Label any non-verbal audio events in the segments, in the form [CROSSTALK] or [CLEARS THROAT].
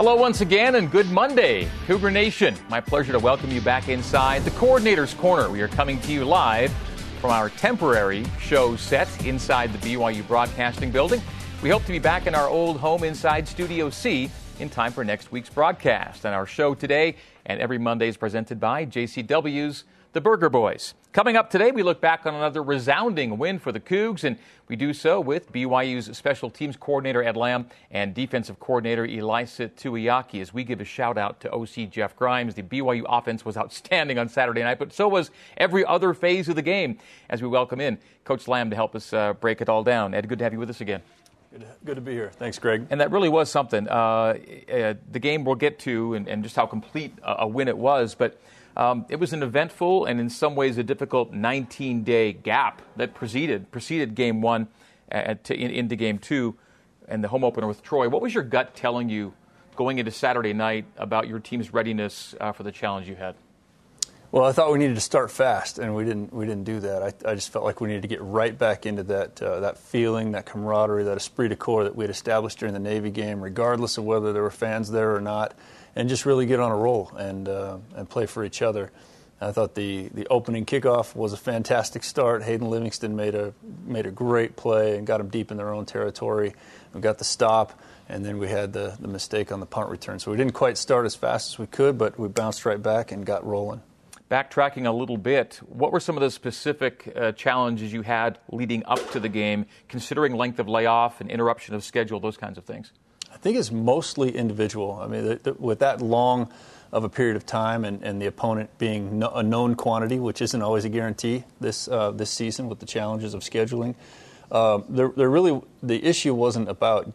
Hello, once again, and good Monday, Cougar Nation. My pleasure to welcome you back inside the Coordinator's Corner. We are coming to you live from our temporary show set inside the BYU Broadcasting Building. We hope to be back in our old home inside Studio C in time for next week's broadcast. And our show today and every Monday is presented by JCW's The Burger Boys. Coming up today, we look back on another resounding win for the Cougs, and we do so with BYU's special teams coordinator Ed Lamb and defensive coordinator Ilaisa Tuiaki as we give a shout out to OC Jeff Grimes. The BYU offense was outstanding on Saturday night, but so was every other phase of the game as we welcome in Coach Lamb to help us uh, break it all down. Ed, good to have you with us again. Good, good to be here. Thanks, Greg. And that really was something. Uh, uh, the game we'll get to and, and just how complete a, a win it was, but um, it was an eventful and in some ways a difficult 19 day gap that preceded, preceded game one at, to, in, into game two and the home opener with Troy. What was your gut telling you going into Saturday night about your team's readiness uh, for the challenge you had? Well, I thought we needed to start fast, and we didn't. We didn't do that. I, I just felt like we needed to get right back into that uh, that feeling, that camaraderie, that esprit de corps that we had established during the Navy game, regardless of whether there were fans there or not and just really get on a roll and uh, and play for each other. I thought the, the opening kickoff was a fantastic start. Hayden Livingston made a made a great play and got them deep in their own territory. We got the stop, and then we had the, the mistake on the punt return. So we didn't quite start as fast as we could, but we bounced right back and got rolling. Backtracking a little bit, what were some of the specific uh, challenges you had leading up to the game, considering length of layoff and interruption of schedule, those kinds of things? I think it's mostly individual. I mean, the, the, with that long of a period of time and, and the opponent being no, a known quantity, which isn't always a guarantee this uh, this season with the challenges of scheduling. There, there really the issue wasn't about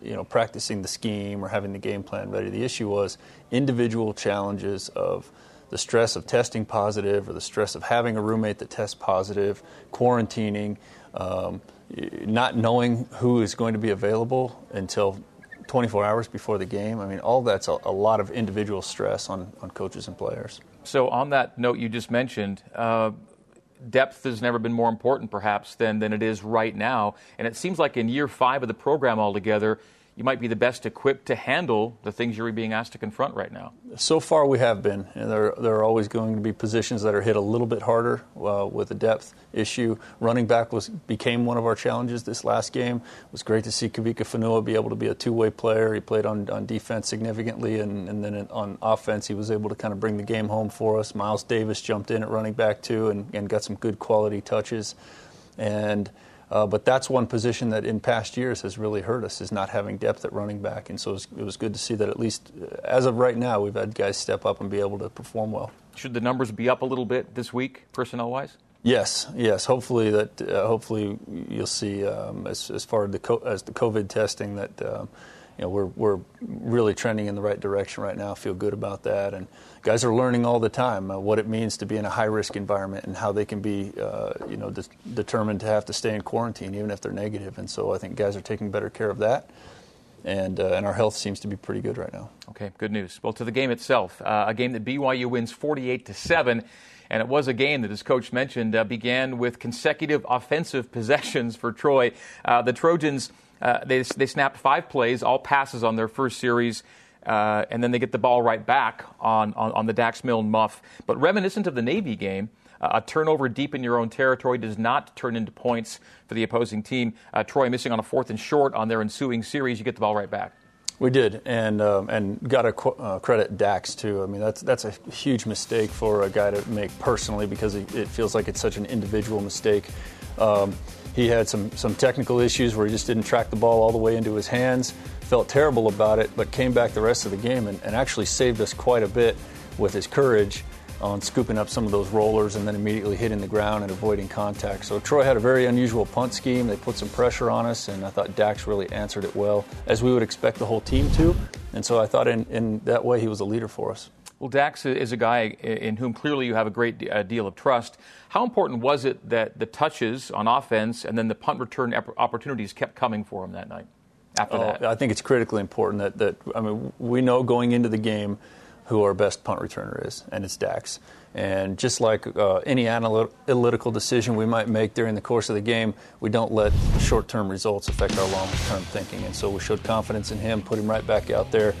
you know practicing the scheme or having the game plan ready. The issue was individual challenges of the stress of testing positive or the stress of having a roommate that tests positive, quarantining, um, not knowing who is going to be available until 24 hours before the game. I mean, all that's a, a lot of individual stress on, on coaches and players. So, on that note you just mentioned, uh, depth has never been more important, perhaps, than, than it is right now. And it seems like in year five of the program altogether, you might be the best equipped to handle the things you're being asked to confront right now. So far, we have been. There, there are always going to be positions that are hit a little bit harder uh, with the depth issue. Running back was became one of our challenges this last game. It was great to see Kavika Fonua be able to be a two-way player. He played on, on defense significantly, and, and then on offense, he was able to kind of bring the game home for us. Miles Davis jumped in at running back too, and, and got some good quality touches. And uh, but that's one position that in past years has really hurt us is not having depth at running back. And so it was, it was good to see that at least uh, as of right now, we've had guys step up and be able to perform well. Should the numbers be up a little bit this week, personnel wise? Yes, yes. Hopefully that. Uh, hopefully you'll see um, as, as far as the, co- as the COVID testing that um, you know, we're, we're really trending in the right direction right now. Feel good about that. And guys are learning all the time uh, what it means to be in a high risk environment and how they can be, uh, you know, de- determined to have to stay in quarantine even if they're negative. And so I think guys are taking better care of that. And, uh, and our health seems to be pretty good right now. Okay, good news. Well, to the game itself, uh, a game that BYU wins 48 to 7. And it was a game that, as coach mentioned, uh, began with consecutive offensive [LAUGHS] possessions for Troy. Uh, the Trojans they, they snapped five plays, all passes on their first series. Uh, and then they get the ball right back on, on, on, the Dax Milne muff. But reminiscent of the Navy game, uh, a turnover deep in your own territory does not turn into points for the opposing team. Uh, Troy missing on a fourth and short on their ensuing series, you get the ball right back. We did, and um, and got to qu- uh, credit Dax too. I mean, that's that's a huge mistake for a guy to make personally because it, it feels like it's such an individual mistake. Um, he had some, some technical issues where he just didn't track the ball all the way into his hands. Felt terrible about it, but came back the rest of the game and, and actually saved us quite a bit with his courage on scooping up some of those rollers and then immediately hitting the ground and avoiding contact. So Troy had a very unusual punt scheme. They put some pressure on us, and I thought Dax really answered it well, as we would expect the whole team to. And so I thought in, in that way he was a leader for us. Well, Dax is a guy in whom clearly you have a great deal of trust. How important was it that the touches on offense and then the punt return opportunities kept coming for him that night? After oh, that, I think it's critically important that, that I mean we know going into the game who our best punt returner is, and it's Dax. And just like uh, any analytical decision we might make during the course of the game, we don't let short-term results affect our long-term thinking. And so we showed confidence in him, put him right back out there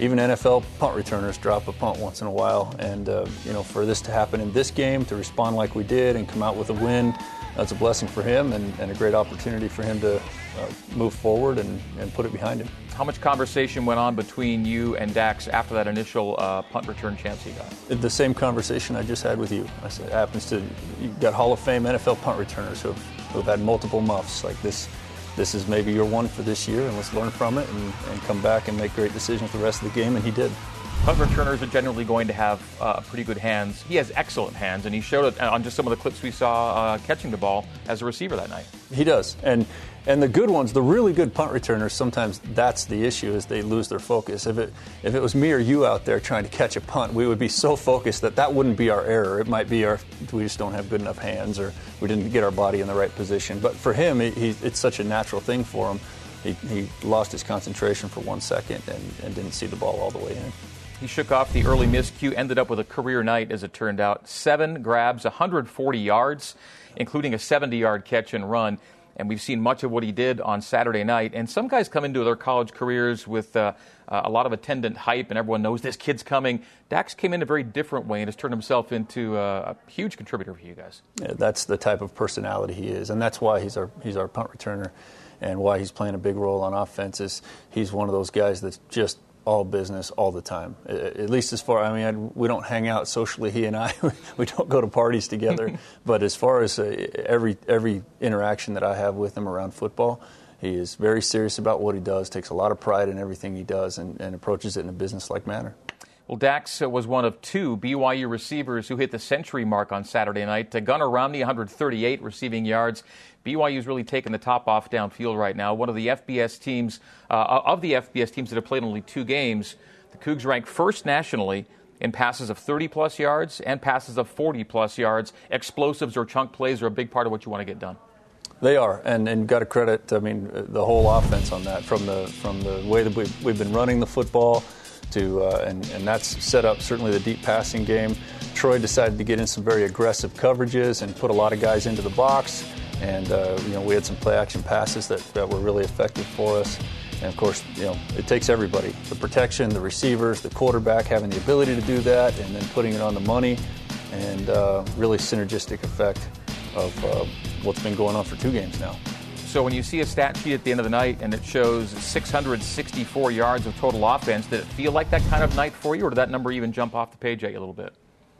even NFL punt returners drop a punt once in a while. And, uh, you know, for this to happen in this game, to respond like we did and come out with a win, that's a blessing for him and, and a great opportunity for him to uh, move forward and, and put it behind him. How much conversation went on between you and Dax after that initial uh, punt return chance he got? The same conversation I just had with you. I said, it happens to, you've got Hall of Fame NFL punt returners who have, who have had multiple muffs like this this is maybe your one for this year, and let's learn from it and, and come back and make great decisions the rest of the game, and he did. Punt returners are generally going to have uh, pretty good hands. He has excellent hands, and he showed it on just some of the clips we saw uh, catching the ball as a receiver that night. He does, and and the good ones, the really good punt returners, sometimes that's the issue is they lose their focus. If it if it was me or you out there trying to catch a punt, we would be so focused that that wouldn't be our error. It might be our we just don't have good enough hands or we didn't get our body in the right position. But for him, he, he, it's such a natural thing for him. He, he lost his concentration for one second and, and didn't see the ball all the way in. He shook off the early miscue, ended up with a career night, as it turned out. Seven grabs, 140 yards, including a 70 yard catch and run. And we've seen much of what he did on Saturday night. And some guys come into their college careers with uh, uh, a lot of attendant hype, and everyone knows this kid's coming. Dax came in a very different way and has turned himself into uh, a huge contributor for you guys. Yeah, that's the type of personality he is, and that's why he's our he's our punt returner, and why he's playing a big role on offense. Is he's one of those guys that's just all business all the time. At least as far, I mean, I, we don't hang out socially. [LAUGHS] He and I, [LAUGHS] we don't go to parties together. [LAUGHS] but as far as uh, every every interaction that I have with him around football, he is very serious about what he does. Takes a lot of pride in everything he does, and, and approaches it in a business-like manner. Well, Dax uh, was one of two BYU receivers who hit the century mark on Saturday night. Gunnar Romney, 138 receiving yards. BYU's really taken the top off downfield right now. One of the FBS teams, uh, of the FBS teams that have played only two games, the Cougs rank first nationally in passes of 30 plus yards and passes of 40 plus yards. Explosives or chunk plays are a big part of what you want to get done. They are, and and got to credit. I mean, the whole offense on that from the from the way that we've, we've been running the football to, uh, and and that's set up certainly the deep passing game. Troy decided to get in some very aggressive coverages and put a lot of guys into the box. And uh, you know, we had some play action passes that, that were really effective for us. And of course, you know, it takes everybody the protection, the receivers, the quarterback having the ability to do that, and then putting it on the money, and uh, really synergistic effect of uh, what's been going on for two games now. So when you see a stat sheet at the end of the night and it shows 664 yards of total offense, did it feel like that kind of night for you, or did that number even jump off the page at you a little bit?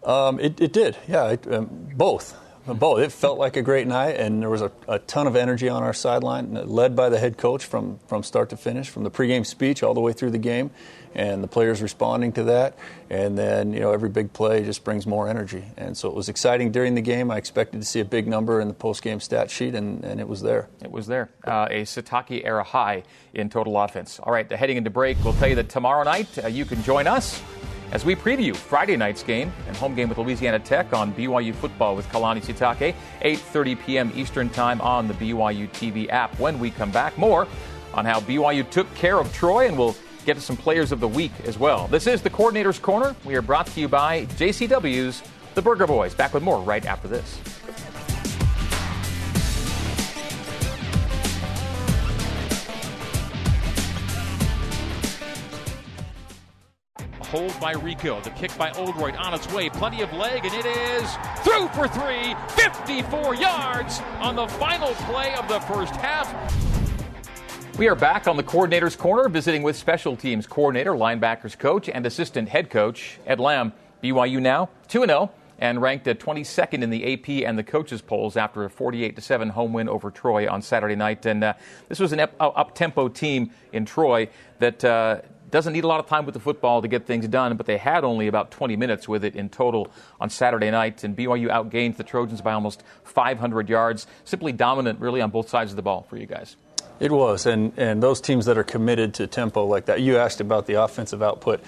Um, it, it, did, yeah, it, um, both both. It felt like a great night, and there was a, a, ton of energy on our sideline, led by the head coach from, from start to finish, from the pregame speech all the way through the game, and the players responding to that. And then, you know, every big play just brings more energy. And so it was exciting during the game. I expected to see a big number in the postgame stat sheet, and, and it was there. It was there. Uh, a Sitake era high in total offense. All right, heading into break, we'll tell you that tomorrow night uh, you can join us as we preview Friday night's game and home game with Louisiana Tech on BYU football with Kalani Sitake, 8:30 p.m. Eastern Time on the BYU TV app. When we come back, more on how BYU took care of Troy, and we'll get to some players of the week as well. This is the Coordinator's Corner. We are brought to you by JCW's The Burger Boys. Back with more right after this. A hold by Rehkow. The kick by Oldroyd on its way. Plenty of leg, and it is through for three. 54 yards on the final play of the first half. We are back on the coordinator's corner, visiting with special teams coordinator, linebackers coach, and assistant head coach Ed Lamb. BYU now 2 0 and ranked at 22nd in the AP and the coaches polls after a 48 7 home win over Troy on Saturday night. And uh, this was an up tempo team in Troy that. Uh, doesn't need a lot of time with the football to get things done, but they had only about 20 minutes with it in total on Saturday night. And BYU outgained the Trojans by almost 500 yards. Simply dominant, really, on both sides of the ball for you guys. It was, and and those teams that are committed to tempo like that. You asked about the offensive output.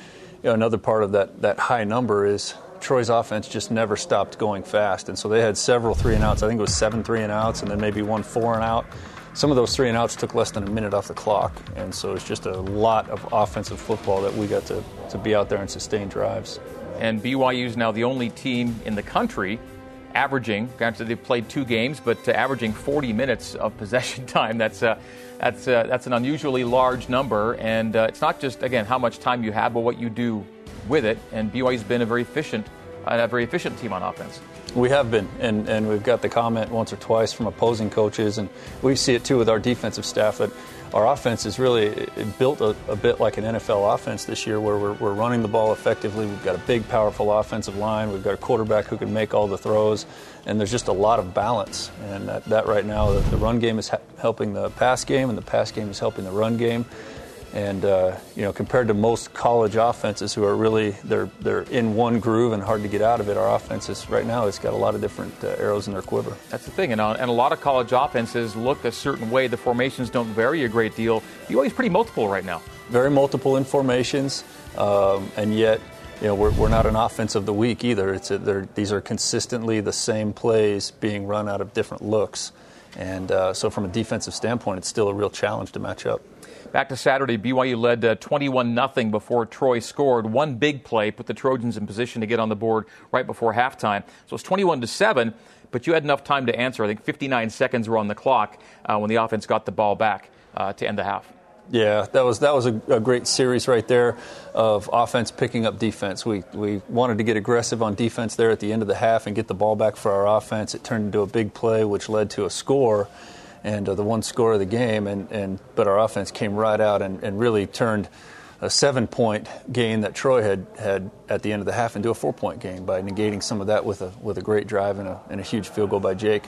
You know, another part of that that high number is Troy's offense just never stopped going fast, and so they had several three and outs. I think it was seven three and outs, and then maybe one four and out some of those three and outs took less than a minute off the clock. And so it's just a lot of offensive football that we got to, to be out there and sustain drives. And BYU is now the only team in the country averaging, granted they've played two games, but uh, averaging 40 [LAUGHS] minutes of possession time. That's, uh, that's, uh, that's an unusually large number. And uh, it's not just, again, how much time you have, but what you do with it. And BYU's been a very efficient, a very efficient team on offense. We have been, and, and we've got the comment once or twice from opposing coaches, and we see it too with our defensive staff that our offense is really built a, a, bit like an NFL offense this year, where we're, we're, running the ball effectively. We've got a big, powerful offensive line. We've got a quarterback who can make all the throws, and there's just a lot of balance. And that, that right now, the, the, run game is ha- helping the pass game, and the pass game is helping the run game. And uh, you know, compared to most college offenses who are really they're they're in one groove and hard to get out of it, our offenses right now it's got a lot of different uh, arrows in their quiver. That's the thing, and, uh, and a lot of college offenses look a certain way. The formations don't vary a great deal. BYU's pretty multiple right now. Very multiple in formations, um, and yet you know, we're, we're not an offense of the week either. It's a, these are consistently the same plays being run out of different looks. And uh, so, from a defensive standpoint, it's still a real challenge to match up. Back to Saturday, BYU led uh, 21 uh, 0 before Troy scored. One big play put the Trojans in position to get on the board right before halftime. So it's 21 to 7, but you had enough time to answer. I think 59 seconds were on the clock uh, when the offense got the ball back uh, to end the half. Yeah, that was that was a, a, great series right there of offense picking up defense. We we wanted to get aggressive on defense there at the end of the half and get the ball back for our offense. It turned into a big play, which led to a score and uh, the one score of the game. And, and but our offense came right out and, and really turned a seven point gain that Troy had had at the end of the half into a four point gain by negating some of that with a with a great drive and a, and a huge field goal by Jake.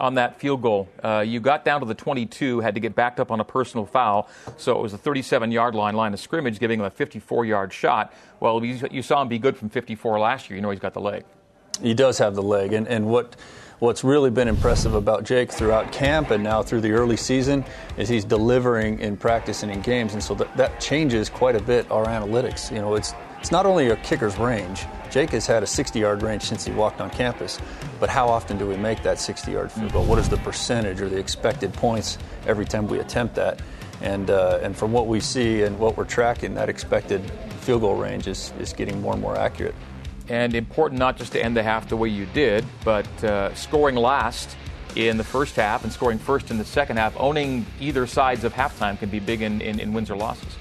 On that field goal, uh, you got down to the 22, had to get backed up on a personal foul, so it was a 37 yard line line of scrimmage, giving him a 54 yard shot. Well, you, you saw him be good from 54 last year. You know he's got the leg. He does have the leg, and and what what's really been impressive about Jake throughout camp and now through the early season is he's delivering in practice and in games, and so that, that changes quite a bit our analytics. You know, it's it's not only a kicker's range. Jake has had a 60-yard range since he walked on campus, but how often do we make that 60-yard field goal? What is the percentage or the expected points every time we attempt that? And uh, and from what we see and what we're tracking, that expected field goal range is, is getting more and more accurate and important not just to end the half the way you did, but uh, scoring last in the first half and scoring first in the second half. Owning either sides of halftime can be big in, in, in wins or losses.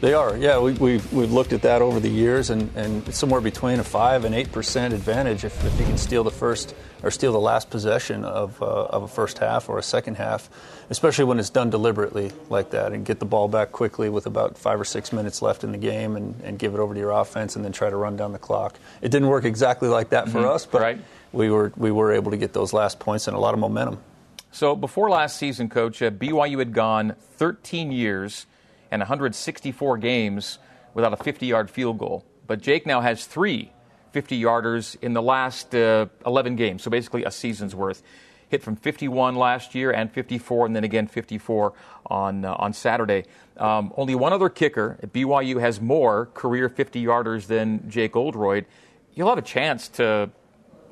They are, yeah. We, we've, we've looked at that over the years, and, and somewhere between a 5 and 8% advantage if, if you can steal the first or steal the last possession of, uh, of a first half or a second half, especially when it's done deliberately like that and get the ball back quickly with about five or six minutes left in the game and, and give it over to your offense and then try to run down the clock. It didn't work exactly like that for mm-hmm. us, but right. we, were, we were able to get those last points and a lot of momentum. So before last season, Coach, uh, BYU had gone 13 years and 164 games without a 50 yard field goal. But Jake now has three 50 yarders in the last uh, 11 games, so basically a season's worth. Hit from 51 last year and 54, and then again 54 on, uh, on Saturday. Um, only one other kicker at BYU has more career 50 yarders than Jake Oldroyd. You'll have a chance to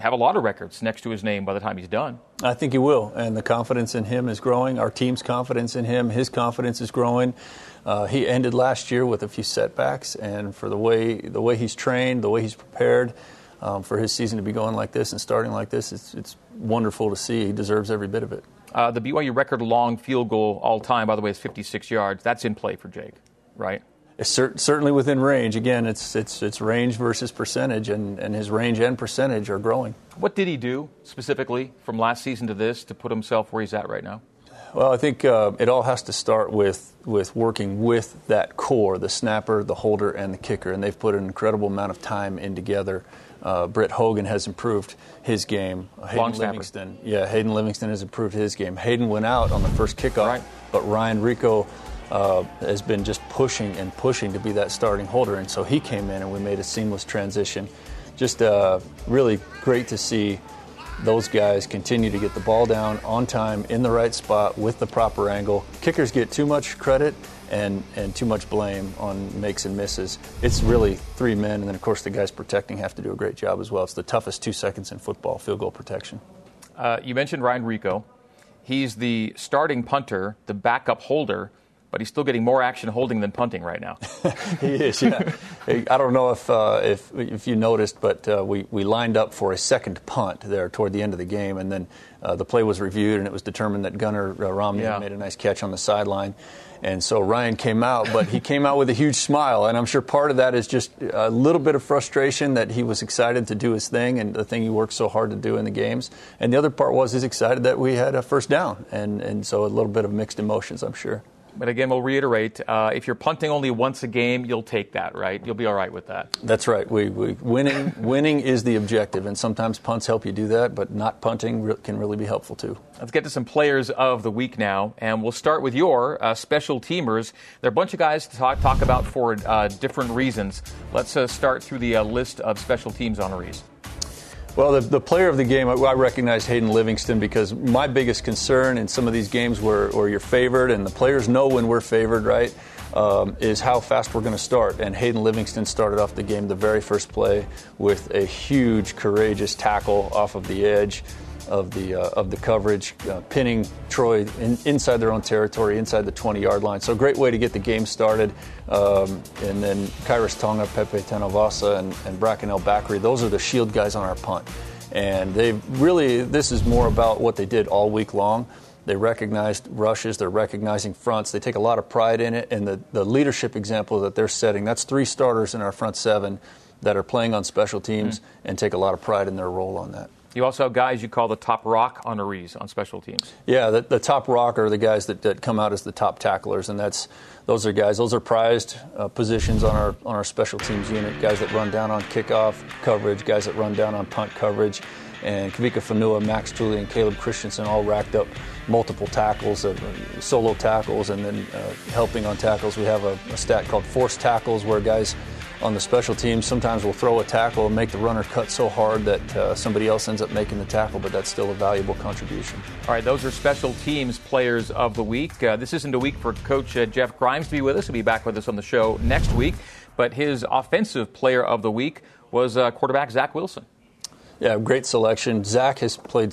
have a lot of records next to his name by the time he's done. I think he will, and the confidence in him is growing. Our team's confidence in him, his confidence is growing. Uh, he ended last year with a few setbacks, and for the way the way he's trained, the way he's prepared um, for his season to be going like this and starting like this, it's, it's wonderful to see. He deserves every bit of it. Uh, the BYU record long field goal all time, by the way, is 56 yards. That's in play for Jake, right? Certainly within range. Again, it's it's it's range versus percentage, and, and his range and percentage are growing. What did he do specifically from last season to this to put himself where he's at right now? Well, I think uh, it all has to start with with working with that core, the snapper, the holder, and the kicker, and they've put an incredible amount of time in together. Uh, Britt Hogan has improved his game. Hayden Livingston, yeah, Hayden Livingston has improved his game. Hayden went out on the first kickoff, right. but Ryan Rehkow uh, has been just pushing and pushing to be that starting holder, and so he came in and we made a seamless transition. Just uh, really great to see those guys continue to get the ball down on time in the right spot with the proper angle. Kickers get too much credit and, and too much blame on makes and misses. It's really three men, and then, of course, the guys protecting have to do a great job as well. It's the toughest two seconds in football, field goal protection. Uh, you mentioned Ryan Rehkow. He's the starting punter, the backup holder but he's still getting more action holding than punting right now. [LAUGHS] he is, yeah. [LAUGHS] I don't know if uh, if if you noticed, but uh, we we lined up for a second punt there toward the end of the game, and then uh, the play was reviewed, and it was determined that Gunnar uh, Romney yeah. made a nice catch on the sideline. And so Ryan came out, but he came out with a huge smile. And I'm sure part of that is just a little bit of frustration that he was excited to do his thing and the thing he worked so hard to do in the games. And the other part was he's excited that we had a first down. And, and so a little bit of mixed emotions, I'm sure. But again, we'll reiterate: uh, if you're punting only once a game, you'll take that, right? You'll be all right with that. That's right. We, we winning winning is the objective, and sometimes punts help you do that, but not punting re- can really be helpful too. Let's get to some players of the week now, and we'll start with your uh, special teamers. There are a bunch of guys to talk, talk about for uh, different reasons. Let's uh, start through the uh, list of special teams honorees. Well, the, the, player of the game, I, recognize Hayden Livingston because my biggest concern in some of these games where, where you're favored and the players know when we're favored, right, um, is how fast we're going to start. And Hayden Livingston started off the game the very first play with a huge, courageous tackle off of the edge of the uh, of the coverage, uh, pinning Troy in, inside their own territory, inside the 20-yard line. So a great way to get the game started. Um, and then Khyiris Tonga, Pepe Tanuvasa, and, and Bracken El-Bakri, those are the shield guys on our punt. And they really, this is more about what they did all week long. They recognized rushes, they're recognizing fronts. They take a lot of pride in it. And the, the leadership example that they're setting, that's three starters in our front seven that are playing on special teams mm-hmm. and take a lot of pride in their role on that. You also have guys you call the top rock honorees on special teams. Yeah, the, the top rock are the guys that, that come out as the top tacklers, and that's those are guys. Those are prized uh, positions on our on our special teams unit. Guys that run down on kickoff coverage, guys that run down on punt coverage, and Kavika Fonua, Max Tooley, and Caleb Christensen all racked up multiple tackles, uh, solo tackles, and then uh, helping on tackles. We have a, a stat called forced tackles, where guys on the special teams, sometimes we'll throw a tackle and make the runner cut so hard that uh, somebody else ends up making the tackle, but that's still a valuable contribution. All right, those are special teams players of the week. Uh, this isn't a week for Coach uh, Jeff Grimes to be with us. He'll be back with us on the show next week. But his offensive player of the week was uh, quarterback Zach Wilson. Yeah, great selection. Zach has played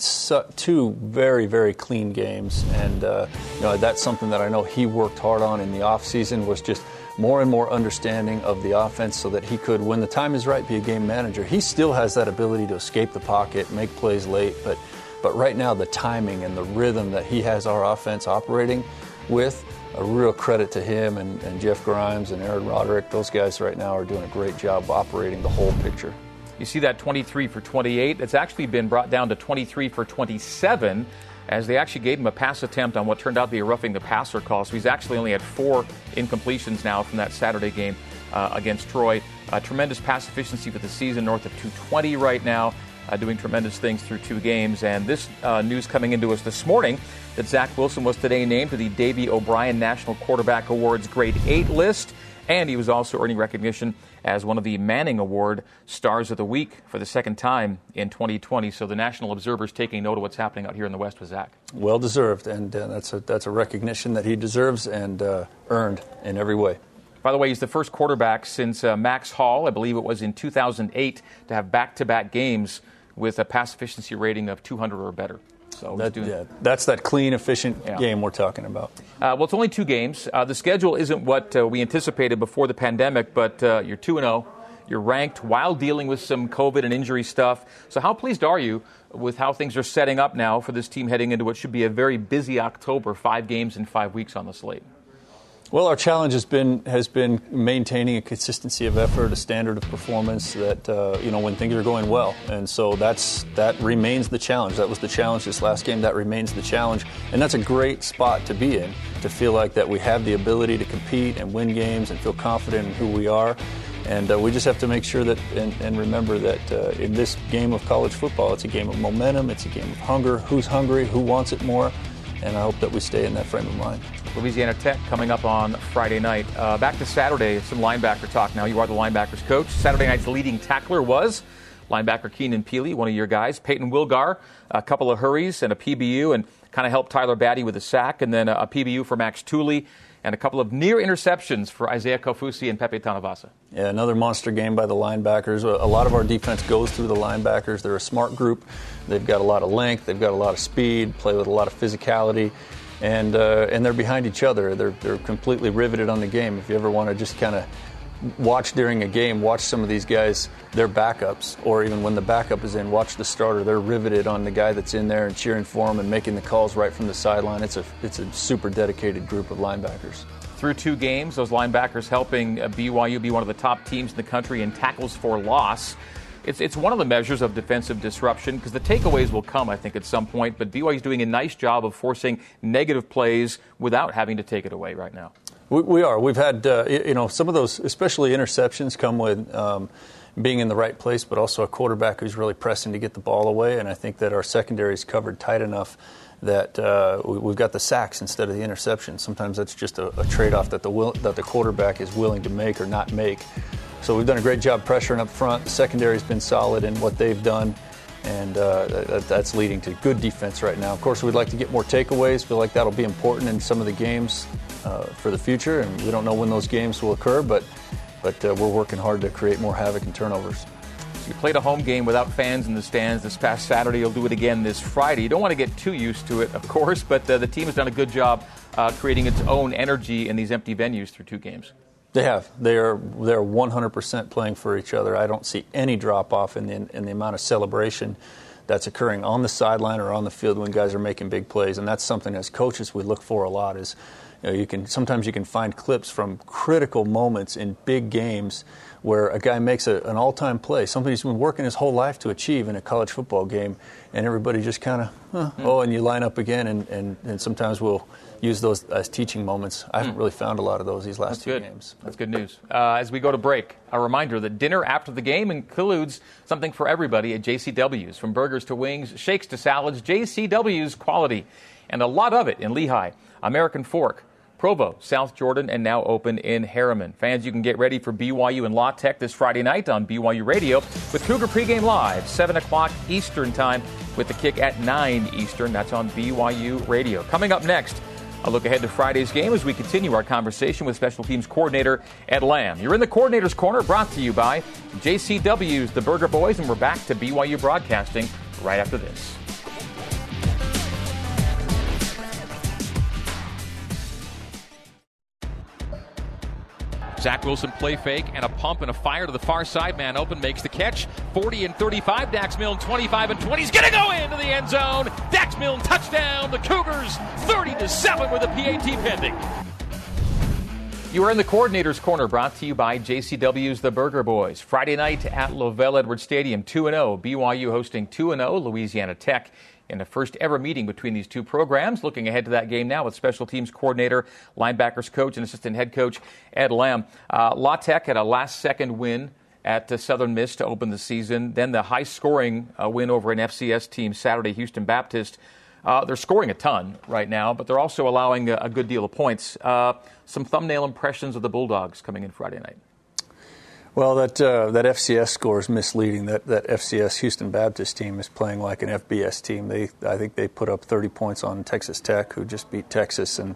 two very, very clean games, and uh, you know that's something that I know he worked hard on in the offseason was just more and more understanding of the offense so that he could, when the time is right, be a game manager. He still has that ability to escape the pocket, make plays late, but but right now the timing and the rhythm that he has our offense operating with, a real credit to him and, and Jeff Grimes and Aaron Roderick. Those guys right now are doing a great job operating the whole picture. You see that 23 for 28. It's actually been brought down to 23 for 27 as they actually gave him a pass attempt on what turned out to be a roughing the passer call. So he's actually only had four incompletions now from that Saturday game uh, against Troy. Uh, tremendous pass efficiency for the season, north of 220 right now, uh, doing tremendous things through two games. And this uh, news coming into us this morning that Zach Wilson was today named to the Davey O'Brien National Quarterback Awards Great 8 list. And he was also earning recognition as one of the Manning Award Stars of the Week for the second time in 2020. So the national observers taking note of what's happening out here in the West with Zach. Well deserved, and uh, that's a that's a recognition that he deserves and uh, earned in every way. By the way, he's the first quarterback since uh, Max Hall, I believe it was in 2008, to have back-to-back games with a pass efficiency rating of 200 or better. So that, doing, yeah, that's that clean, efficient yeah. game we're talking about. Uh, well, it's only two games. Uh, the schedule isn't what uh, we anticipated before the pandemic, but uh, you're two and zero. Oh. You're ranked while dealing with some COVID and injury stuff. So, how pleased are you with how things are setting up now for this team heading into what should be a very busy October? Five games in five weeks on the slate. Well, our challenge has been has been maintaining a consistency of effort, a standard of performance that uh, you know when things are going well, and so that's that remains the challenge. That was the challenge this last game. That remains the challenge, and that's a great spot to be in. To feel like that we have the ability to compete and win games and feel confident in who we are. And uh, we just have to make sure that and, and remember that uh, in this game of college football, it's a game of momentum, it's a game of hunger. Who's hungry? Who wants it more? And I hope that we stay in that frame of mind. Louisiana Tech coming up on Friday night. Uh, back to Saturday, some linebacker talk now. You are the linebackers coach. Saturday night's leading tackler was linebacker Keenan Pili, one of your guys. Payton Wilgar, a couple of hurries and a PBU, and kind of helped Tyler Batty with a sack, and then a PBU for Max Tooley and a couple of near interceptions for Isaiah Kaufusi and Pepe Tanuvasa. Yeah, another monster game by the linebackers. A lot of our defense goes through the linebackers. They're a smart group. They've got a lot of length, they've got a lot of speed, play with a lot of physicality and uh, and they're behind each other. They're they're completely riveted on the game. If you ever want to just kind of watch during a game, watch some of these guys, their backups, or even when the backup is in, watch the starter. They're riveted on the guy that's in there and cheering for him and making the calls right from the sideline. It's a it's a super dedicated group of linebackers. Through two games, those linebackers helping uh, BYU be one of the top teams in the country in tackles for loss. It's, it's one of the measures of defensive disruption because the takeaways will come, I think, at some point. But BYU is doing a nice job of forcing negative plays without having to take it away right now. We, we are. We've had, uh, you know, some of those, especially interceptions, come with um, being in the right place, but also a quarterback who's really pressing to get the ball away. And I think that our secondary is covered tight enough that uh, we've got the sacks instead of the interceptions. Sometimes that's just a, a trade-off that the will, that the quarterback is willing to make or not make. So we've done a great job pressuring up front. The secondary's been solid in what they've done, and uh, that, that's leading to good defense right now. Of course, we'd like to get more takeaways. Feel like that'll be important in some of the games for the future, and we don't know when those games will occur, but but uh, we're working hard to create more havoc and turnovers. You played a home game without fans in the stands this past Saturday. You'll do it again this Friday. You don't want to get too used to it, of course, but uh, the team has done a good job uh, creating its own energy in these empty venues through two games. They have. They are. They're 100% playing for each other. I don't see any drop off in the in the amount of celebration that's occurring on the sideline or on the field when guys are making big plays, and that's something as coaches we look for a lot. Is you, know, you can sometimes you can find clips from critical moments in big games where a guy makes a, an all-time play, something he's been working his whole life to achieve in a college football game, and everybody just kind of, huh, mm. oh, and you line up again, and, and, and sometimes we'll use those as teaching moments. I haven't mm. really found a lot of those these last That's two good. games. That's good news. Uh, as we go to break, a reminder that dinner after the game includes something for everybody at JCW's, from burgers to wings, shakes to salads, JCW's quality, and a lot of it in Lehi. American Fork Provo, South Jordan, and now open in Herriman. Fans, you can get ready for BYU and La Tech this Friday night on BYU Radio with Cougar Pregame Live, 7 o'clock Eastern Time, with the kick at 9 Eastern. That's on BYU Radio. Coming up next, a look ahead to Friday's game as we continue our conversation with Special Teams Coordinator Ed Lamb. You're in the Coordinator's Corner, brought to you by JCW's The Burger Boys, and we're back to BYU Broadcasting right after this. Zach Wilson play fake and a pump and a fire to the far side. Man open makes the catch. 40 and 35. Dax Milne 25 and 20. He's going to go into the end zone. Dax Milne touchdown. The Cougars 30 to 7 with a PAT pending. You are in the coordinator's corner, brought to you by JCW's The Burger Boys. Friday night at LaVell Edwards Stadium, 2 0. BYU hosting 2 0 Louisiana Tech in the first ever meeting between these two programs. Looking ahead to that game now with special teams coordinator, linebackers coach, and assistant head coach Ed Lamb. Uh, La Tech had a last second win at uh, Southern Miss to open the season. Then the high scoring uh, win over an FCS team Saturday, Houston Baptist. Uh, they're scoring a ton right now, but they're also allowing a, a good deal of points. Uh, some thumbnail impressions of the Bulldogs coming in Friday night. Well, that uh, that FCS score is misleading. That that FCS Houston Baptist team is playing like an FBS team. They I think they put up 30 points on Texas Tech, who just beat Texas, and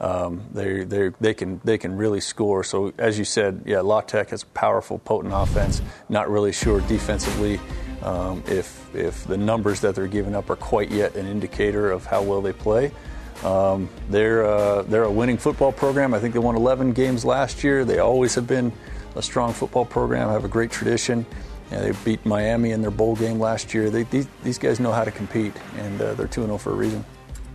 um, they they they can they can really score. So as you said, yeah, La Tech has a powerful, potent offense. Not really sure defensively um, if if the numbers that they're giving up are quite yet an indicator of how well they play. Um, they're uh, they're a winning football program. I think they won 11 games last year. They always have been a strong football program, have a great tradition. Yeah, they beat Miami in their bowl game last year. They, these, these guys know how to compete, and uh, they're 2 0 for a reason.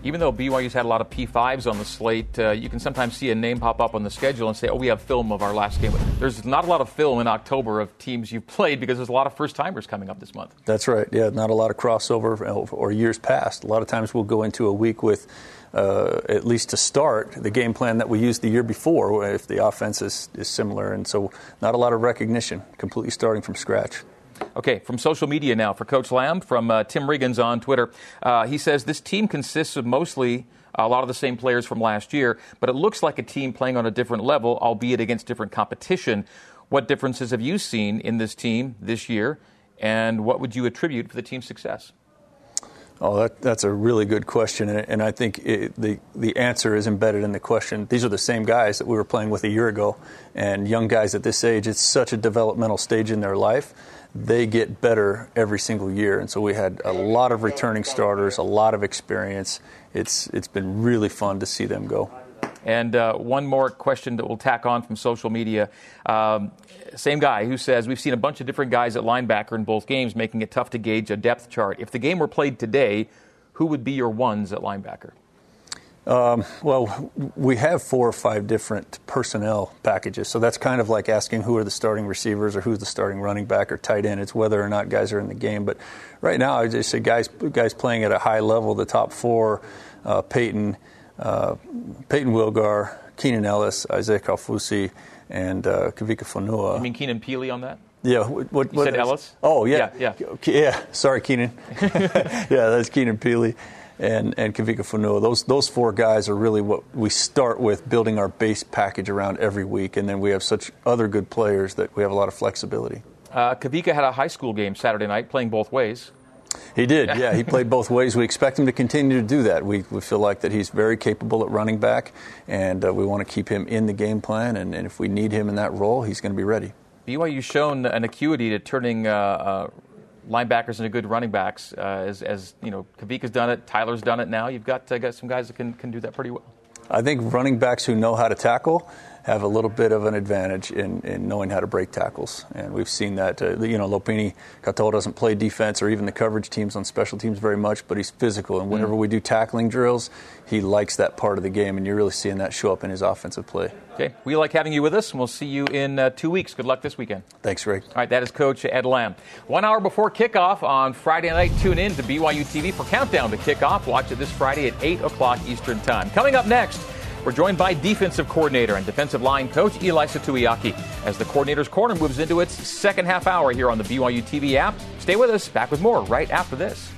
Even though BYU's had a lot of P5s on the slate, uh, you can sometimes see a name pop up on the schedule and say, oh, we have film of our last game. There's not a lot of film in October of teams you've played because there's a lot of first timers coming up this month. That's right. Yeah, not a lot of crossover or years past. A lot of times we'll go into a week with uh, at least to start, the game plan that we used the year before, if the offense is, is similar. And so, not a lot of recognition, completely starting from scratch. Okay, from social media now for Coach Lamb, from uh, Tim Riggins on Twitter. Uh, he says this team consists of mostly a lot of the same players from last year, but it looks like a team playing on a different level, albeit against different competition. What differences have you seen in this team this year, and what would you attribute for the team's success? Oh, that, that's a really good question, and, I think it, the the answer is embedded in the question. These are the same guys that we were playing with a year ago, and young guys at this age. It's such a developmental stage in their life they get better every single year. And so we had a lot of returning starters, a lot of experience. It's it's been really fun to see them go. And uh, one more question that we'll tack on from social media. Um, same guy who says, We've seen a bunch of different guys at linebacker in both games, making it tough to gauge a depth chart. If the game were played today, who would be your ones at linebacker? Um, well, we have four or five different personnel packages, so that's kind of like asking who are the starting receivers or who's the starting running back or tight end. It's whether or not guys are in the game. But right now, I just say guys guys playing at a high level. The top four: uh, Payton, uh, Payton Wilgar, Keenan Ellis, Isaiah Kaufusi, and uh, Kavika Fonua. You mean Keenan Pili on that? Yeah, what, what, you said Ellis? Oh, yeah, yeah, yeah. yeah sorry, Keenan. [LAUGHS] [LAUGHS] yeah, that's Keenan Pili and, and Kavika Fonua. Those, those four guys are really what we start with building our base package around every week, and then we have such other good players that we have a lot of flexibility. Uh, Kavika had a high school game Saturday night, playing both ways. He did, yeah. He played both ways. We expect him to continue to do that. We, we feel like that he's very capable at running back, and uh, we want to keep him in the game plan. And, and, if we need him in that role, he's going to be ready. BYU's shown an acuity to turning uh, uh, linebackers into good running backs. Uh, as, as, you know, Kavika's done it, Tyler's done it. Now you've got uh, got some guys that can can do that pretty well. I think running backs who know how to tackle have a little bit of an advantage in, in knowing how to break tackles. And we've seen that. Uh, you know, Lopini Katoa doesn't play defense or even the coverage teams on special teams very much, but he's physical. And whenever mm. we do tackling drills, he likes that part of the game, and you're really seeing that show up in his offensive play. Okay, we like having you with us, and we'll see you in uh, two weeks. Good luck this weekend. Thanks, Greg. All right, that is Coach Ed Lamb. One hour before kickoff on Friday night, tune in to BYU TV for Countdown to Kickoff. Watch it this Friday at 8 o'clock Eastern Time. Coming up next, we're joined by defensive coordinator and defensive line coach Ilaisa Tuiaki as the coordinator's corner moves into its second half hour here on the BYU TV app. Stay with us. Back with more right after this.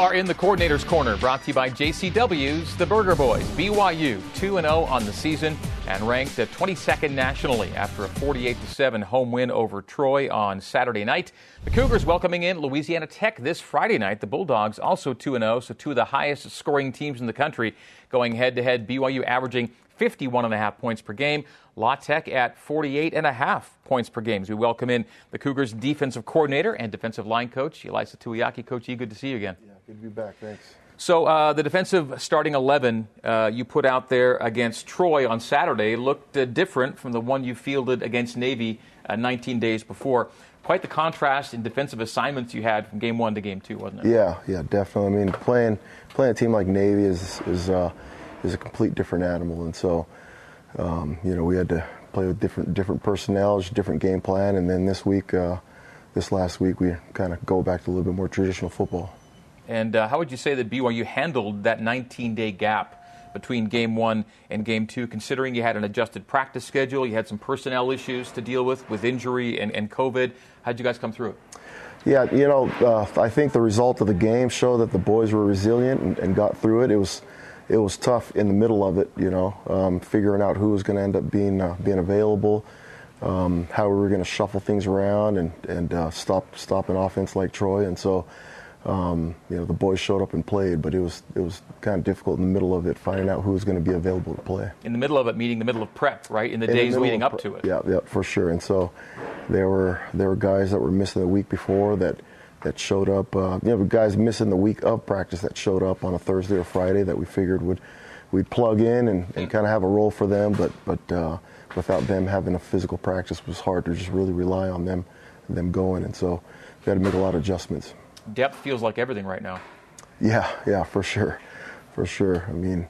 Are in the coordinator's corner, brought to you by JCW's The Burger Boys. BYU 2 0 on the season and ranked at 22nd nationally after a 48 7 home win over Troy on Saturday night. The Cougars welcoming in Louisiana Tech this Friday night. The Bulldogs also 2 0, so two of the highest scoring teams in the country going head to head. BYU averaging 51.5 points per game. La Tech at 48.5 points per game. As we welcome in the Cougars defensive coordinator and defensive line coach, Ilaisa Tuiaki. Coach E, good to see you again. Yeah, good to be back. Thanks. So uh, the defensive starting 11 uh, you put out there against Troy on Saturday looked uh, different from the one you fielded against Navy uh, 19 days before. Quite the contrast in defensive assignments you had from game one to game two, wasn't it? Yeah, yeah, definitely. I mean, playing playing a team like Navy is is uh, is a complete different animal, and so um, you know we had to play with different different personnel, different game plan, and then this week, uh, this last week, we kind of go back to a little bit more traditional football. And uh, how would you say that BYU handled that 19-day gap between game one and game two, considering you had an adjusted practice schedule, you had some personnel issues to deal with with injury and, and COVID? How'd you guys come through it? Yeah, you know, uh, I think the result of the game showed that the boys were resilient and, and got through it. It was it was tough in the middle of it, you know, um, figuring out who was going to end up being uh, being available, um, how we were going to shuffle things around and and uh, stop stop an offense like Troy, and so. Um, you know the boys showed up and played, but it was it was kind of difficult in the middle of it, finding out who was going to be available to play. In the middle of it, meaning the middle of prep, right? In the in days the leading up to it. Yeah, yeah, for sure. And so there were there were guys that were missing the week before that that showed up. Uh, you know, guys missing the week of practice that showed up on a Thursday or Friday that we figured would we'd plug in and, and kind of have a role for them. But but uh, without them having a physical practice, it was hard to just really rely on them them going. And so we had to make a lot of adjustments. Depth feels like everything right now. Yeah, yeah, for sure, for sure. I mean.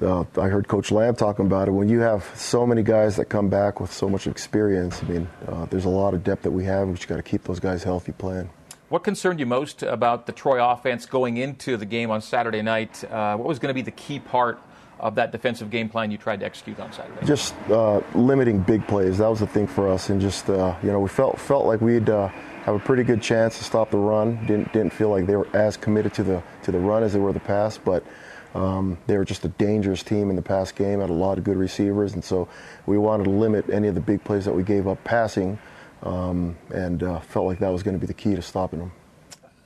Uh, I heard Coach Lamb talking about it. When you have so many guys that come back with so much experience, I mean, uh, there's a lot of depth that we have. We just got to keep those guys healthy playing. What concerned you most about the Troy offense going into the game on Saturday night? Uh, what was going to be the key part of that defensive game plan you tried to execute on Saturday? Just uh, limiting big plays. That was the thing for us, and just uh, you know we felt felt like we'd uh, have a pretty good chance to stop the run. Didn't didn't feel like they were as committed to the to the run as they were the pass, but. Um, they were just a dangerous team in the past game, had a lot of good receivers, and so we wanted to limit any of the big plays that we gave up passing, um, and uh, felt like that was going to be the key to stopping them.